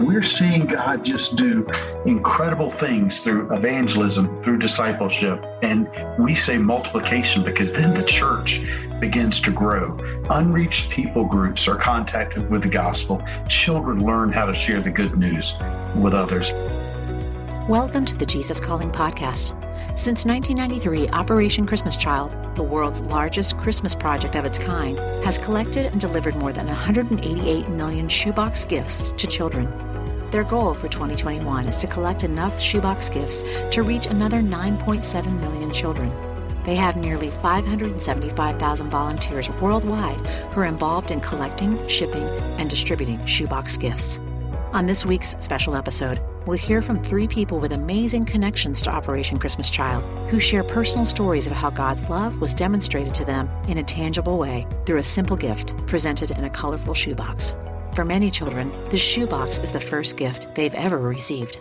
we're seeing God just do incredible things through evangelism, through discipleship. And we say multiplication because then the church begins to grow. Unreached people groups are contacted with the gospel. Children learn how to share the good news with others. Welcome to the Jesus Calling Podcast. Since 1993, Operation Christmas Child, the world's largest Christmas project of its kind, has collected and delivered more than 188 million shoebox gifts to children. Their goal for 2021 is to collect enough shoebox gifts to reach another 9.7 million children. They have nearly 575,000 volunteers worldwide who are involved in collecting, shipping, and distributing shoebox gifts. On this week's special episode, we'll hear from three people with amazing connections to Operation Christmas Child who share personal stories of how God's love was demonstrated to them in a tangible way through a simple gift presented in a colorful shoebox. For many children, this shoebox is the first gift they've ever received.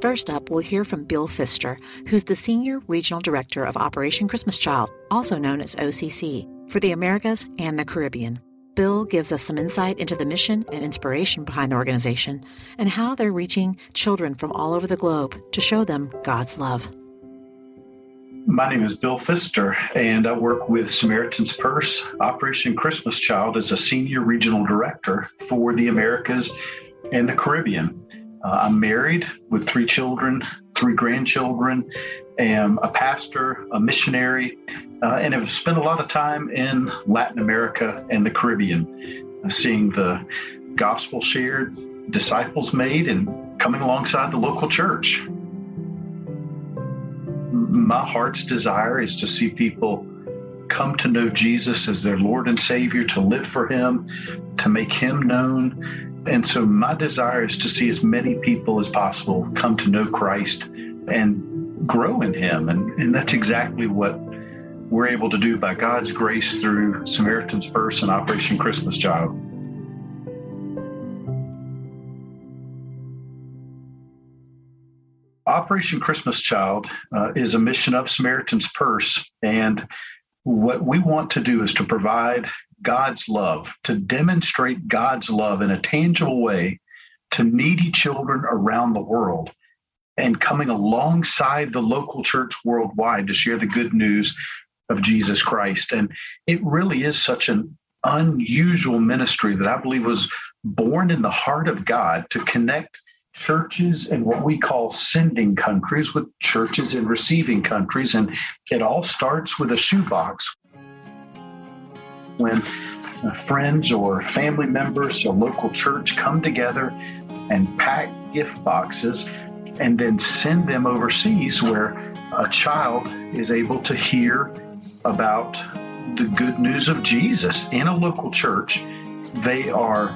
First up, we'll hear from Bill Pfister, who's the Senior Regional Director of Operation Christmas Child, also known as OCC for the Americas and the Caribbean. Bill gives us some insight into the mission and inspiration behind the organization and how they're reaching children from all over the globe to show them God's love. My name is Bill Pfister, and I work with Samaritan's Purse. Operation Christmas Child as a senior regional director for the Americas and the Caribbean. Uh, I'm married with three children, three grandchildren, am a pastor, a missionary, uh, and have spent a lot of time in Latin America and the Caribbean, uh, seeing the gospel shared, disciples made, and coming alongside the local church. My heart's desire is to see people come to know Jesus as their Lord and Savior, to live for Him, to make Him known. And so, my desire is to see as many people as possible come to know Christ and grow in Him. And, and that's exactly what we're able to do by God's grace through Samaritan's Purse and Operation Christmas Child. Operation Christmas Child uh, is a mission of Samaritan's Purse. And what we want to do is to provide God's love, to demonstrate God's love in a tangible way to needy children around the world and coming alongside the local church worldwide to share the good news of Jesus Christ. And it really is such an unusual ministry that I believe was born in the heart of God to connect churches in what we call sending countries with churches in receiving countries. And it all starts with a shoebox. When friends or family members, a local church come together and pack gift boxes and then send them overseas where a child is able to hear about the good news of Jesus in a local church. They are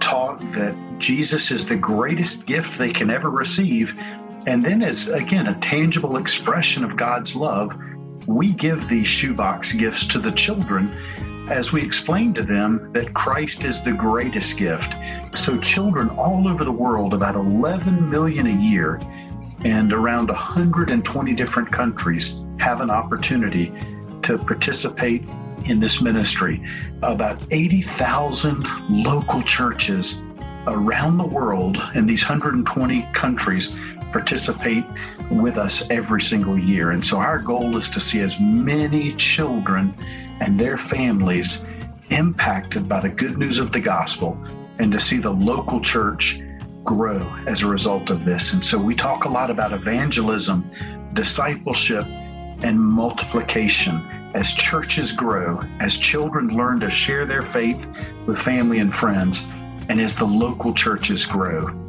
taught that Jesus is the greatest gift they can ever receive. And then, as again, a tangible expression of God's love, we give these shoebox gifts to the children as we explain to them that Christ is the greatest gift. So, children all over the world, about 11 million a year, and around 120 different countries, have an opportunity to participate in this ministry. About 80,000 local churches around the world in these 120 countries participate with us every single year. And so our goal is to see as many children and their families impacted by the good news of the gospel and to see the local church grow as a result of this. And so we talk a lot about evangelism, discipleship, and multiplication as churches grow, as children learn to share their faith with family and friends, and as the local churches grow.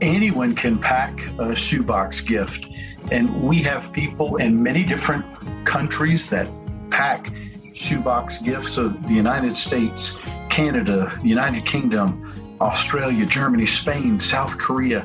Anyone can pack a shoebox gift, and we have people in many different countries that pack shoebox gifts. So, the United States, Canada, the United Kingdom, Australia, Germany, Spain, South Korea,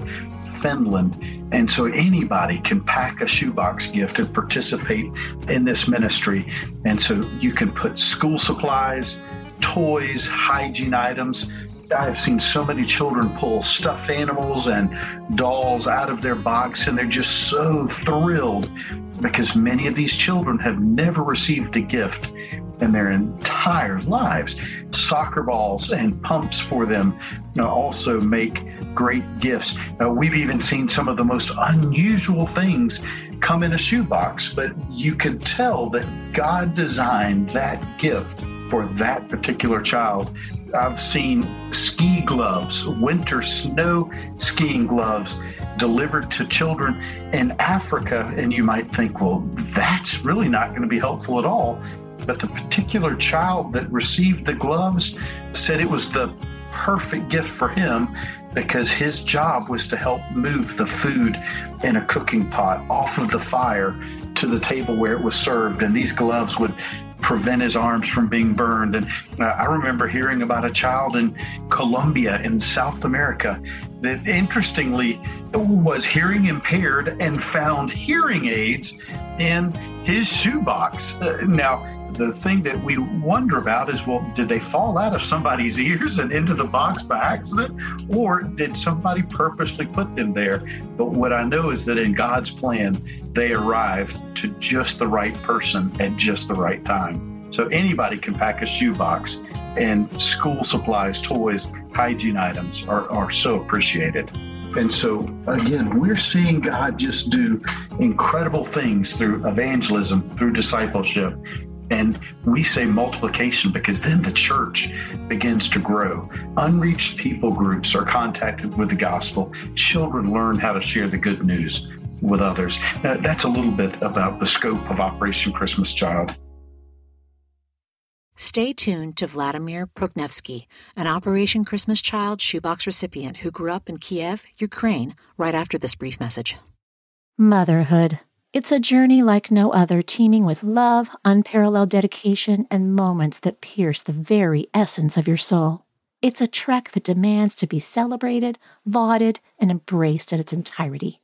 Finland. And so anybody can pack a shoebox gift and participate in this ministry. And so you can put school supplies, toys, hygiene items. I've seen so many children pull stuffed animals and dolls out of their box, and they're just so thrilled because many of these children have never received a gift in their entire lives. Soccer balls and pumps for them also make great gifts. Uh, we've even seen some of the most unusual things come in a shoebox, but you can tell that God designed that gift for that particular child. I've seen ski gloves, winter snow skiing gloves delivered to children in Africa. And you might think, well, that's really not going to be helpful at all. But the particular child that received the gloves said it was the perfect gift for him because his job was to help move the food in a cooking pot off of the fire to the table where it was served. And these gloves would prevent his arms from being burned. And uh, I remember hearing about a child in Colombia in South America that interestingly was hearing impaired and found hearing aids in his shoebox. Uh, now, the thing that we wonder about is well, did they fall out of somebody's ears and into the box by accident, or did somebody purposely put them there? But what I know is that in God's plan, they arrived to just the right person at just the right time. So anybody can pack a shoebox, and school supplies, toys, hygiene items are, are so appreciated. And so, again, we're seeing God just do incredible things through evangelism, through discipleship, and we say multiplication because then the church begins to grow. Unreached people groups are contacted with the gospel. Children learn how to share the good news with others. Uh, that's a little bit about the scope of Operation Christmas Child. Stay tuned to Vladimir Prokhnevskiy, an Operation Christmas Child shoebox recipient who grew up in Kiev, Ukraine, right after this brief message. Motherhood. It's a journey like no other, teeming with love, unparalleled dedication, and moments that pierce the very essence of your soul. It's a trek that demands to be celebrated, lauded, and embraced in its entirety.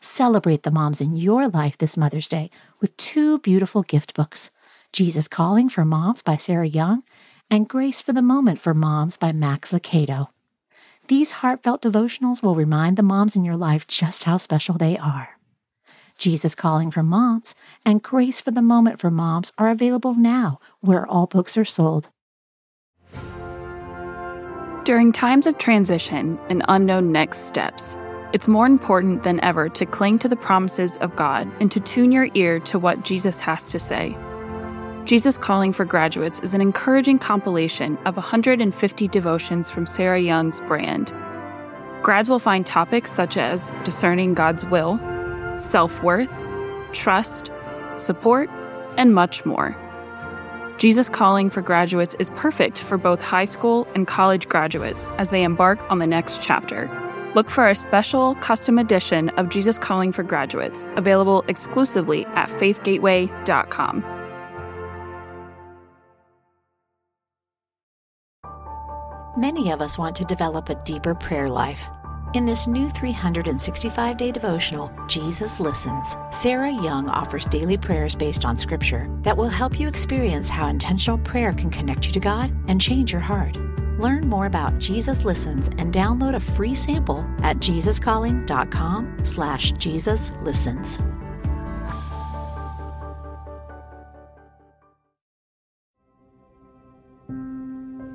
Celebrate the moms in your life this Mother's Day with two beautiful gift books Jesus Calling for Moms by Sarah Young and Grace for the Moment for Moms by Max Lucado. These heartfelt devotionals will remind the moms in your life just how special they are. Jesus Calling for Moms, and Grace for the Moment for Moms are available now where all books are sold. During times of transition and unknown next steps, it's more important than ever to cling to the promises of God and to tune your ear to what Jesus has to say. Jesus Calling for Graduates is an encouraging compilation of 150 devotions from Sarah Young's brand. Grads will find topics such as discerning God's will self worth, trust, support, and much more. Jesus Calling for Graduates is perfect for both high school and college graduates as they embark on the next chapter. Look for a special custom edition of Jesus Calling for Graduates, available exclusively at faithgateway.com. Many of us want to develop a deeper prayer life. In this new 365 day devotional, Jesus Listens, Sarah Young offers daily prayers based on Scripture that will help you experience how intentional prayer can connect you to God and change your heart. Learn more about Jesus Listens and download a free sample at jesuscalling.com slash Jesus Listens.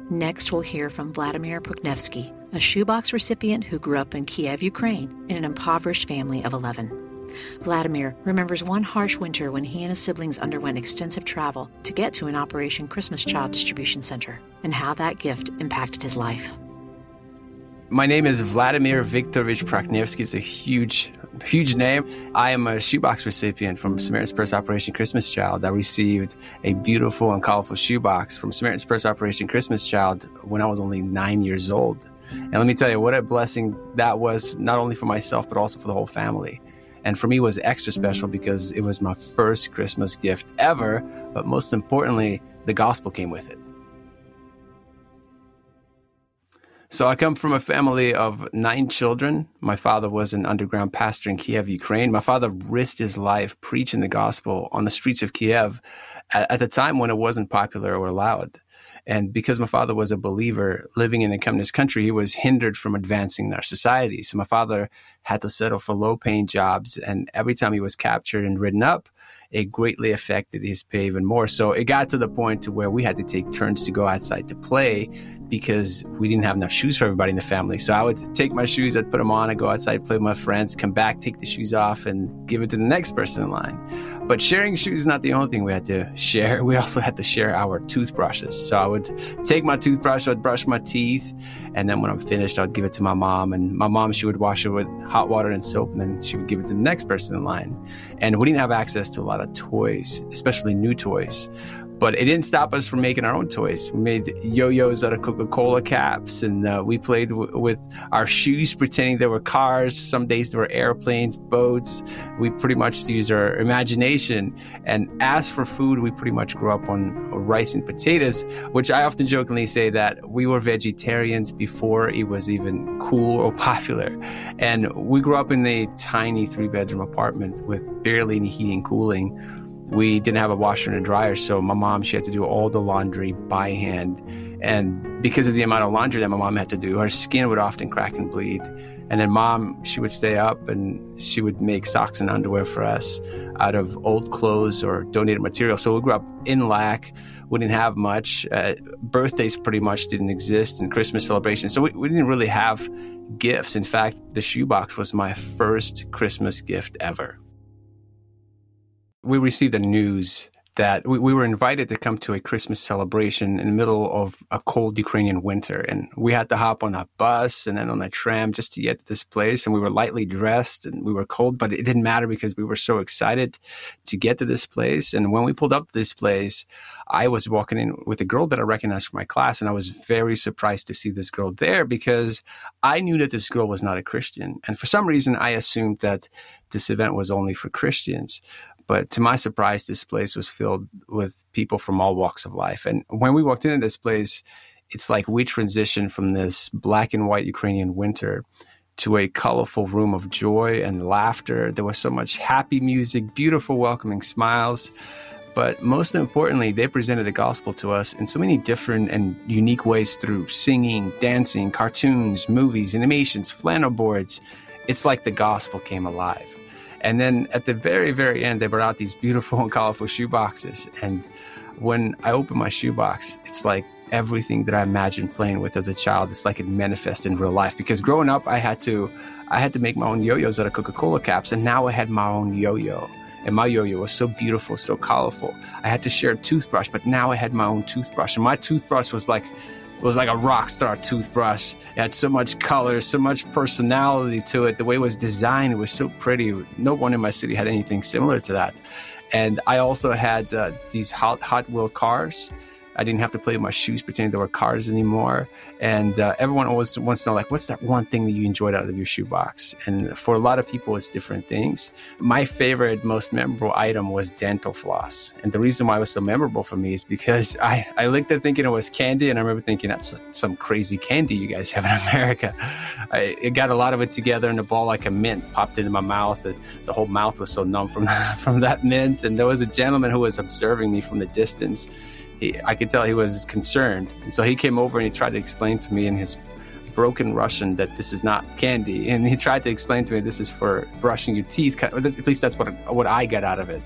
Next, we'll hear from Vladimir Prokhnevskiy, a shoebox recipient who grew up in Kiev, Ukraine, in an impoverished family of 11. Vladimir remembers one harsh winter when he and his siblings underwent extensive travel to get to an Operation Christmas Child distribution center and how that gift impacted his life. My name is Vladimir Viktorovich Prokhnevskiy. It's a huge, huge name. I am a shoebox recipient from Samaritan's Purse Operation Christmas Child. I received a beautiful and colorful shoebox from Samaritan's Purse Operation Christmas Child when I was only nine years old. And let me tell you what a blessing that was, not only for myself, but also for the whole family. And for me, was extra special because it was my first Christmas gift ever. But most importantly, the gospel came with it. So I come from a family of nine children. My father was an underground pastor in Kiev, Ukraine. My father risked his life preaching the gospel on the streets of Kiev at, at the time when it wasn't popular or allowed. And because my father was a believer living in a communist country, he was hindered from advancing in our society. So my father had to settle for low paying jobs. And every time he was captured and ridden up, it greatly affected his pay even more. So it got to the point to where we had to take turns to go outside to play because we didn't have enough shoes for everybody in the family. So I would take my shoes, I'd put them on, I'd go outside, play with my friends, come back, take the shoes off, and give it to the next person in line. But sharing shoes is not the only thing we had to share. We also had to share our toothbrushes. So I would take my toothbrush, I'd brush my teeth, and then when I'm finished, I'd give it to my mom. And my mom, she would wash it with hot water and soap, and then she would give it to the next person in line. And we didn't have access to a lot of toys, especially new toys. But it didn't stop us from making our own toys. We made yo-yos out of Coca-Cola caps, and uh, we played w- with our shoes, pretending they were cars. Some days they were airplanes, boats. We pretty much used our imagination. And as for food, we pretty much grew up on rice and potatoes, which I often jokingly say that we were vegetarians before it was even cool or popular. And we grew up in a tiny three-bedroom apartment with barely any heating and cooling we didn't have a washer and a dryer, so my mom she had to do all the laundry by hand. And because of the amount of laundry that my mom had to do, her skin would often crack and bleed. And then mom, she would stay up and she would make socks and underwear for us out of old clothes or donated material. So we grew up in lack. We didn't have much. Uh, birthdays pretty much didn't exist and Christmas celebrations. So we, we didn't really have gifts. In fact, the shoebox was my first Christmas gift ever we received the news that we, we were invited to come to a Christmas celebration in the middle of a cold Ukrainian winter. And we had to hop on a bus and then on a tram just to get to this place. And we were lightly dressed and we were cold, but it didn't matter because we were so excited to get to this place. And when we pulled up to this place, I was walking in with a girl that I recognized from my class. And I was very surprised to see this girl there because I knew that this girl was not a Christian. And for some reason, I assumed that this event was only for Christians. But to my surprise, this place was filled with people from all walks of life. And when we walked into this place, it's like we transitioned from this black and white Ukrainian winter to a colorful room of joy and laughter. There was so much happy music, beautiful, welcoming smiles. But most importantly, they presented the gospel to us in so many different and unique ways through singing, dancing, cartoons, movies, animations, flannel boards. It's like the gospel came alive. And then at the very, very end, they brought out these beautiful and colorful shoe boxes. And when I open my shoebox, it's like everything that I imagined playing with as a child. It's like it manifested in real life. Because growing up, I had to, I had to make my own yo-yos out of Coca-Cola caps, and now I had my own yo-yo. And my yo-yo was so beautiful, so colorful. I had to share a toothbrush, but now I had my own toothbrush, and my toothbrush was like was like a rock star toothbrush. It had so much color, so much personality to it. The way it was designed, it was so pretty. No one in my city had anything similar to that. And I also had uh, these Hot, Hot Wheel cars I didn't have to play with my shoes pretending they were cars anymore. And uh, everyone always wants to know, like, what's that one thing that you enjoyed out of your shoebox? And for a lot of people, it's different things. My favorite, most memorable item was dental floss. And the reason why it was so memorable for me is because I, I looked at thinking it was candy, and I remember thinking that's some crazy candy you guys have in America. I it got a lot of it together in a ball like a mint, popped into my mouth. And the whole mouth was so numb from, from that mint. And there was a gentleman who was observing me from the distance he, I could tell he was concerned. And so he came over and he tried to explain to me in his broken Russian that this is not candy. And he tried to explain to me this is for brushing your teeth. At least that's what, what I got out of it.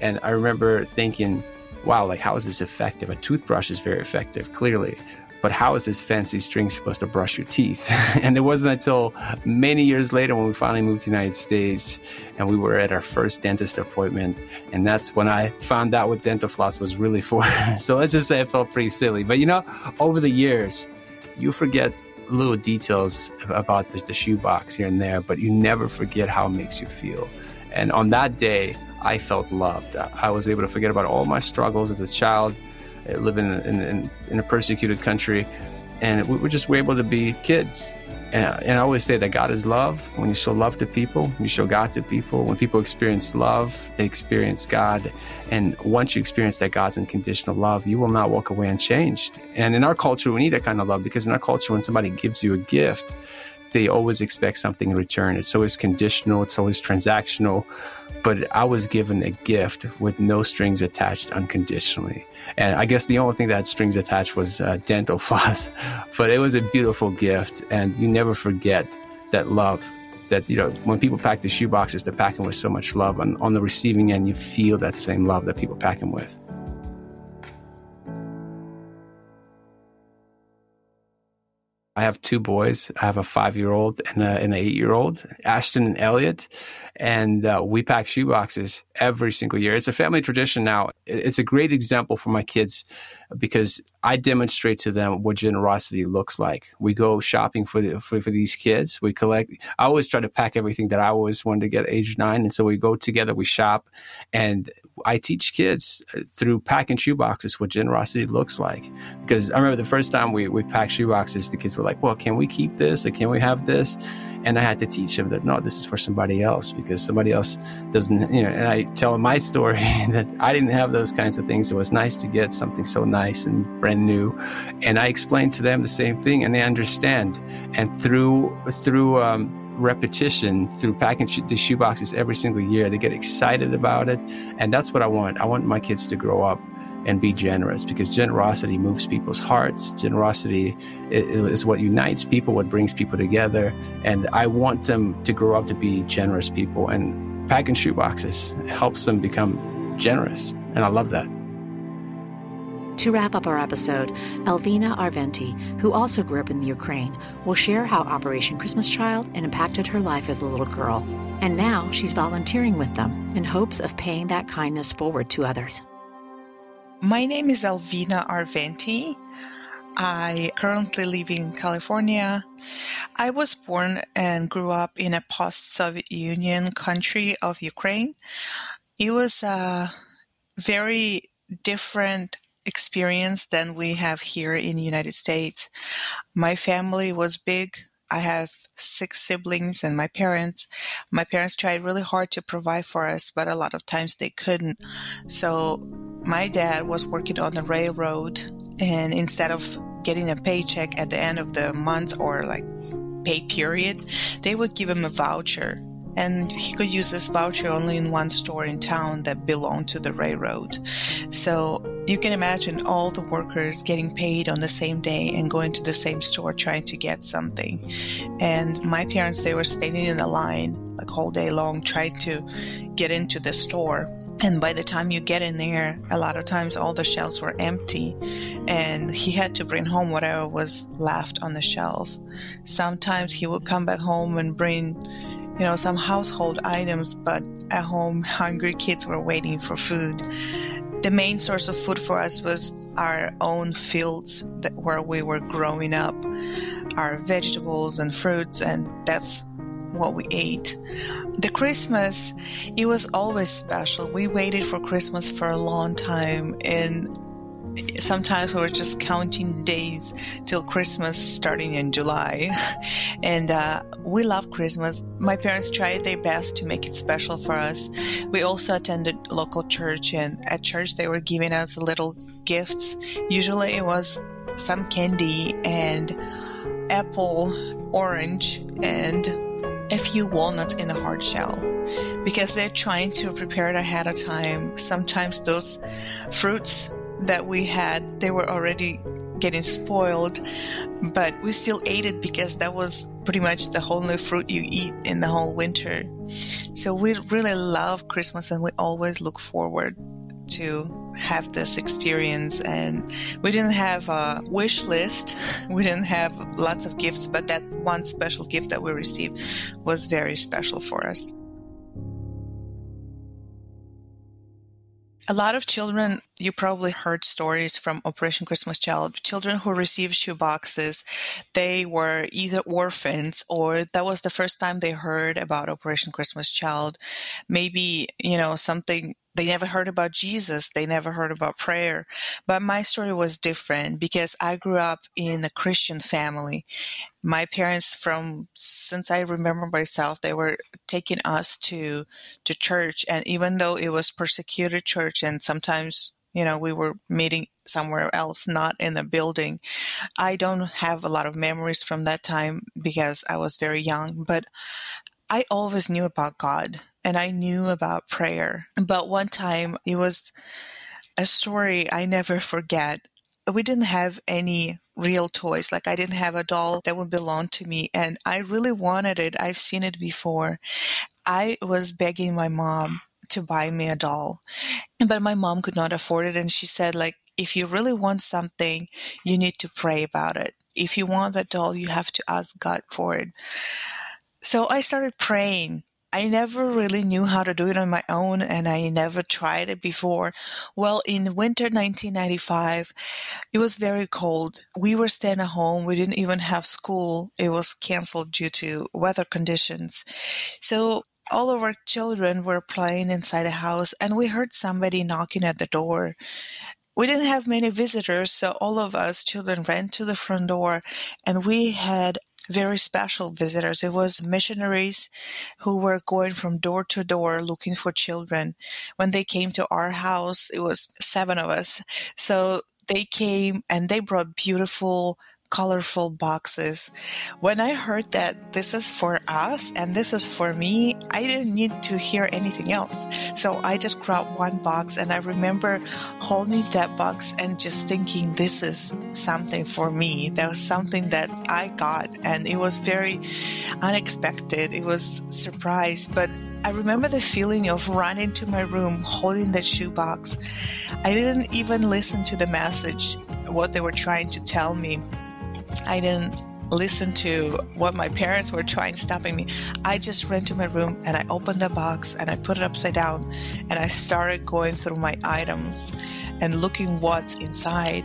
And I remember thinking, wow, like, how is this effective? A toothbrush is very effective, clearly but how is this fancy string supposed to brush your teeth? and it wasn't until many years later when we finally moved to the United States and we were at our first dentist appointment. And that's when I found out what dental floss was really for. so let's just say it felt pretty silly. But you know, over the years, you forget little details about the, the shoebox here and there, but you never forget how it makes you feel. And on that day, I felt loved. I was able to forget about all my struggles as a child uh, living in, in, in, a persecuted country. And we, we just were able to be kids. And, and, I always say that God is love. When you show love to people, you show God to people. When people experience love, they experience God. And once you experience that God's unconditional love, you will not walk away unchanged. And in our culture, we need that kind of love because in our culture, when somebody gives you a gift, they always expect something in return. It's always conditional, it's always transactional. But I was given a gift with no strings attached unconditionally. And I guess the only thing that had strings attached was uh, dental floss. but it was a beautiful gift. And you never forget that love that you know when people pack the shoe boxes, they're packing with so much love. And on the receiving end, you feel that same love that people pack them with. I have two boys. I have a five year old and, an eight year old, Ashton and Elliot. And uh, we pack shoe boxes every single year. It's a family tradition now. It's a great example for my kids because I demonstrate to them what generosity looks like. We go shopping for, the, for, for these kids. We collect. I always try to pack everything that I always wanted to get age nine, and so we go together. We shop, and I teach kids uh, through packing shoe boxes what generosity looks like. Because I remember the first time we we packed shoe boxes, the kids were like, "Well, can we keep this? Or can we have this?" And I had to teach them that no, this is for somebody else because somebody else doesn't. You know, and I tell my story that I didn't have those kinds of things. It was nice to get something so nice and brand new. And I explain to them the same thing, and they understand. And through through um, repetition, through packing the shoe boxes every single year, they get excited about it, and that's what I want. I want my kids to grow up and be generous because generosity moves people's hearts. Generosity is what unites people, what brings people together. And I want them to grow up to be generous people. And packing shoe boxes helps them become generous. And I love that. To wrap up our episode, Elvina Arventii, who also grew up in the Ukraine, will share how Operation Christmas Child impacted her life as a little girl. And now she's volunteering with them in hopes of paying that kindness forward to others. My name is Alvina Arventii. I currently live in California. I was born and grew up in a post Soviet Union country of Ukraine. It was a very different experience than we have here in the United States. My family was big. I have six siblings and my parents. My parents tried really hard to provide for us, but a lot of times they couldn't. So my dad was working on the railroad, and instead of getting a paycheck at the end of the month or like pay period, they would give him a voucher and he could use this voucher only in one store in town that belonged to the railroad. So you can imagine all the workers getting paid on the same day and going to the same store trying to get something. And my parents, they were standing in the line like all day long trying to get into the store. And by the time you get in there, a lot of times all the shelves were empty, and he had to bring home whatever was left on the shelf. Sometimes he would come back home and bring you know, some household items, but at home, hungry kids were waiting for food. The main source of food for us was our own fields that, where we were growing up, our vegetables and fruits, and that's what we ate. The Christmas, it was always special. We waited for Christmas for a long time, and sometimes we were just counting days till Christmas starting in July. and uh, we love Christmas. My parents tried their best to make it special for us. We also attended local church, and at church they were giving us little gifts. Usually it was some candy and apple, orange, and a few walnuts in a hard shell because they're trying to prepare it ahead of time. Sometimes those fruits that we had, they were already getting spoiled, but we still ate it because that was pretty much the only fruit you eat in the whole winter. So we really love Christmas and we always look forward to have this experience and we didn't have a wish list. We didn't have lots of gifts but that one special gift that we received was very special for us. A lot of children, you probably heard stories from Operation Christmas Child, children who received shoe boxes, they were either orphans or that was the first time they heard about Operation Christmas Child. Maybe, you know, something they never heard about Jesus. They never heard about prayer. But my story was different because I grew up in a Christian family. My parents from since I remember myself, they were taking us to to church and even though it was persecuted church and sometimes you know we were meeting somewhere else not in the building i don't have a lot of memories from that time because i was very young but I always knew about God and I knew about prayer. But one time it was a story I never forget. we didn't have any real toys. Like I didn't have a doll that would belong to me. And I really wanted it. I've seen it before. I was begging my mom to buy me a doll, but my mom could not afford it. And she said, like, if you really want something, you need to pray about it. If you want that doll, you have to ask God for it. So I started praying I never really knew how to do it on my own and I never tried it before. Well, in winter 1995, it was very cold. We were staying at home. We didn't even have school. It was canceled due to weather conditions. So all of our children were playing inside the house and we heard somebody knocking at the door. We didn't have many visitors, so all of us children ran to the front door and we had very special visitors. It was missionaries who were going from door to door looking for children. When they came to our house, it was seven of us. So they came and they brought beautiful colorful boxes. When I heard that this is for us and this is for me, I didn't need to hear anything else. So I just grabbed one box and I remember holding that box and just thinking, this is something for me. That was something that I got and it was very unexpected. It was surprise, but I remember the feeling of running to my room holding that shoebox. I didn't even listen to the message, what they were trying to tell me. I didn't listen to what my parents were trying stopping me. I just ran to my room and I opened the box and I put it upside down and I started going through my items and looking what's inside.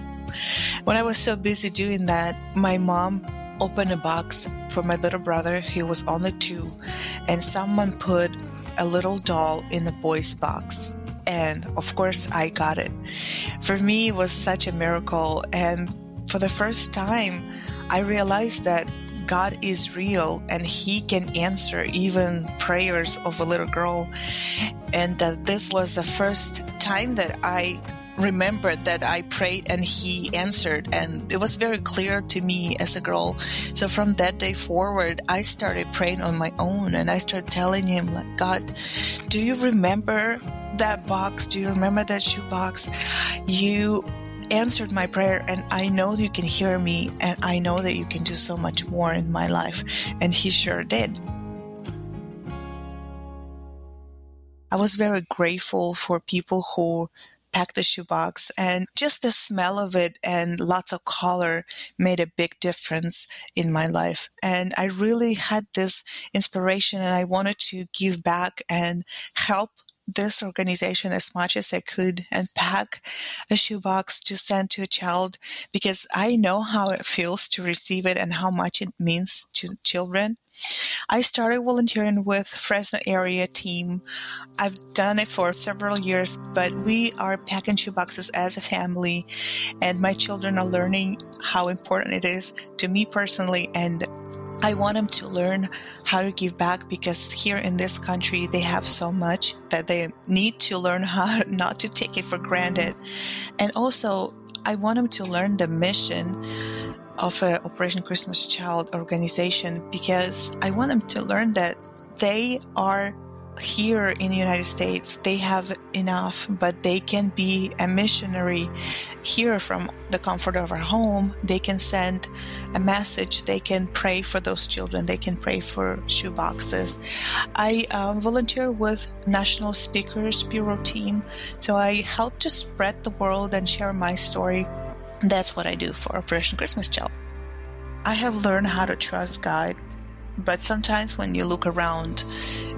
When I was so busy doing that, my mom opened a box for my little brother. He was only two, and someone put a little doll in the boy's box. And of course, I got it. For me, it was such a miracle. And for the first time, I realized that God is real and He can answer even prayers of a little girl. And that this was the first time that I remembered that I prayed and He answered. And it was very clear to me as a girl. So from that day forward, I started praying on my own and I started telling Him, like, God, do you remember that box? Do you remember that shoebox? You answered my prayer and I know you can hear me and I know that you can do so much more in my life. And he sure did. I was very grateful for people who packed the shoebox and just the smell of it and lots of color made a big difference in my life. And I really had this inspiration and I wanted to give back and help this organization as much as I could and pack a shoebox to send to a child because I know how it feels to receive it and how much it means to children. I started volunteering with Fresno area team. I've done it for several years, but we are packing shoeboxes as a family and my children are learning how important it is to me personally and I want them to learn how to give back because here in this country they have so much that they need to learn how not to take it for granted. And also, I want them to learn the mission of a Operation Christmas Child organization because I want them to learn that they are here in the United States, they have enough, but they can be a missionary here from the comfort of our home. They can send a message. They can pray for those children. They can pray for shoe boxes. I um, volunteer with National Speakers Bureau team, so I help to spread the world and share my story. That's what I do for Operation Christmas Child. I have learned how to trust God but sometimes when you look around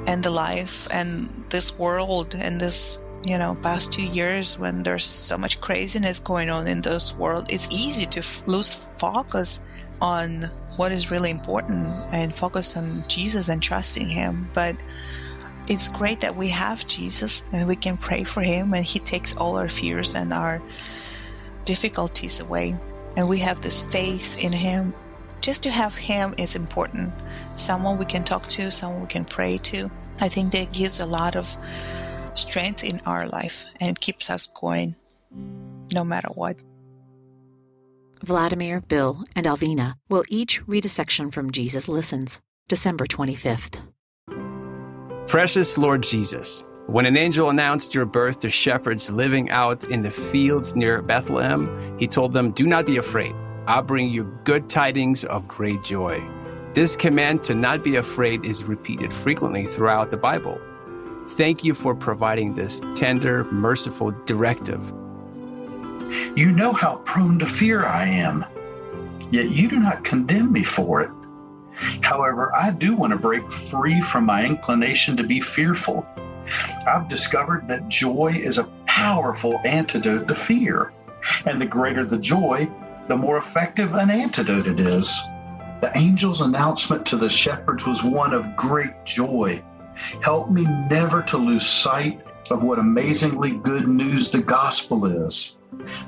and the life and this world and this you know past two years when there's so much craziness going on in this world it's easy to f- lose focus on what is really important and focus on jesus and trusting him. But it's great that we have jesus and we can pray for him and he takes all our fears and our difficulties away. And we have this faith in him just to have him is important. Someone we can talk to, someone we can pray to. I think that gives a lot of strength in our life and keeps us going no matter what. Vladimir, Bill, and Alvina will each read a section from Jesus Listens, December 25th. Precious Lord Jesus, When an angel announced your birth to shepherds living out in the fields near Bethlehem, he told them, Do not be afraid. I'll bring you good tidings of great joy. This command to not be afraid is repeated frequently throughout the Bible. Thank you for providing this tender, merciful directive. You know how prone to fear I am, yet you do not condemn me for it. However, I do want to break free from my inclination to be fearful. I've discovered that joy is a powerful antidote to fear. And the greater the joy, the more effective an antidote it is. The angel's announcement to the shepherds was one of great joy. Help me never to lose sight of what amazingly good news the gospel is.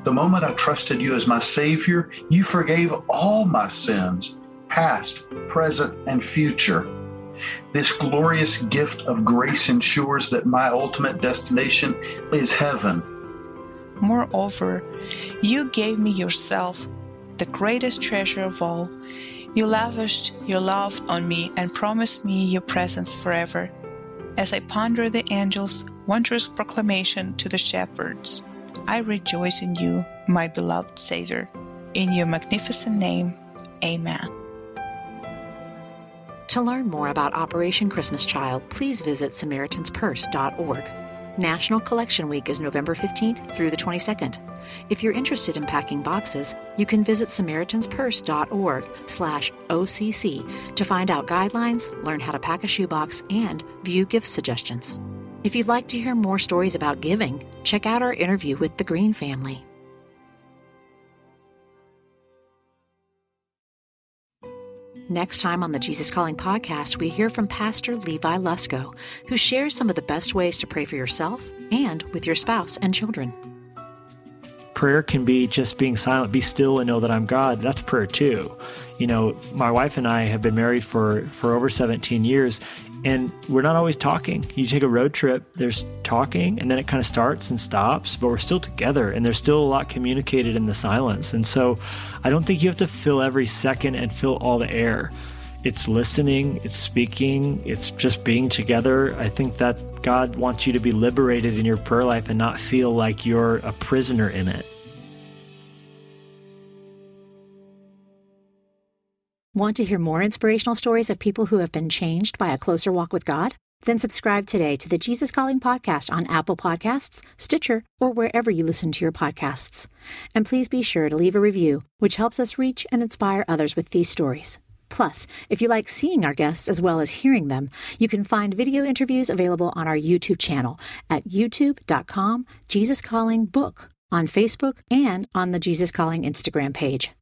The moment I trusted you as my Savior, you forgave all my sins, past, present, and future. This glorious gift of grace ensures that my ultimate destination is heaven. Moreover, you gave me yourself, the greatest treasure of all. You lavished your love on me and promised me your presence forever. As I ponder the angel's wondrous proclamation to the shepherds, I rejoice in you, my beloved Savior. In your magnificent name, Amen. To learn more about Operation Christmas Child, please visit SamaritansPurse.org. National Collection Week is November 15th through the 22nd. If you're interested in packing boxes, you can visit SamaritansPurse.org slash OCC to find out guidelines, learn how to pack a shoebox, and view gift suggestions. If you'd like to hear more stories about giving, check out our interview with the Green family. Next time on the Jesus Calling podcast, we hear from Pastor Levi Lusko, who shares some of the best ways to pray for yourself and with your spouse and children. Prayer can be just being silent, be still and know that I'm God. That's prayer too. You know, my wife and I have been married for, for over 17 years, and we're not always talking. You take a road trip, there's talking, and then it kind of starts and stops, but we're still together, and there's still a lot communicated in the silence. And so I don't think you have to fill every second and fill all the air. It's listening, it's speaking, it's just being together. I think that God wants you to be liberated in your prayer life and not feel like you're a prisoner in it. Want to hear more inspirational stories of people who have been changed by a closer walk with God? Then subscribe today to the Jesus Calling podcast on Apple Podcasts, Stitcher, or wherever you listen to your podcasts. And please be sure to leave a review, which helps us reach and inspire others with these stories. Plus, if you like seeing our guests as well as hearing them, you can find video interviews available on our YouTube channel at youtube.com Jesus Calling Book, on Facebook, and on the Jesus Calling Instagram page.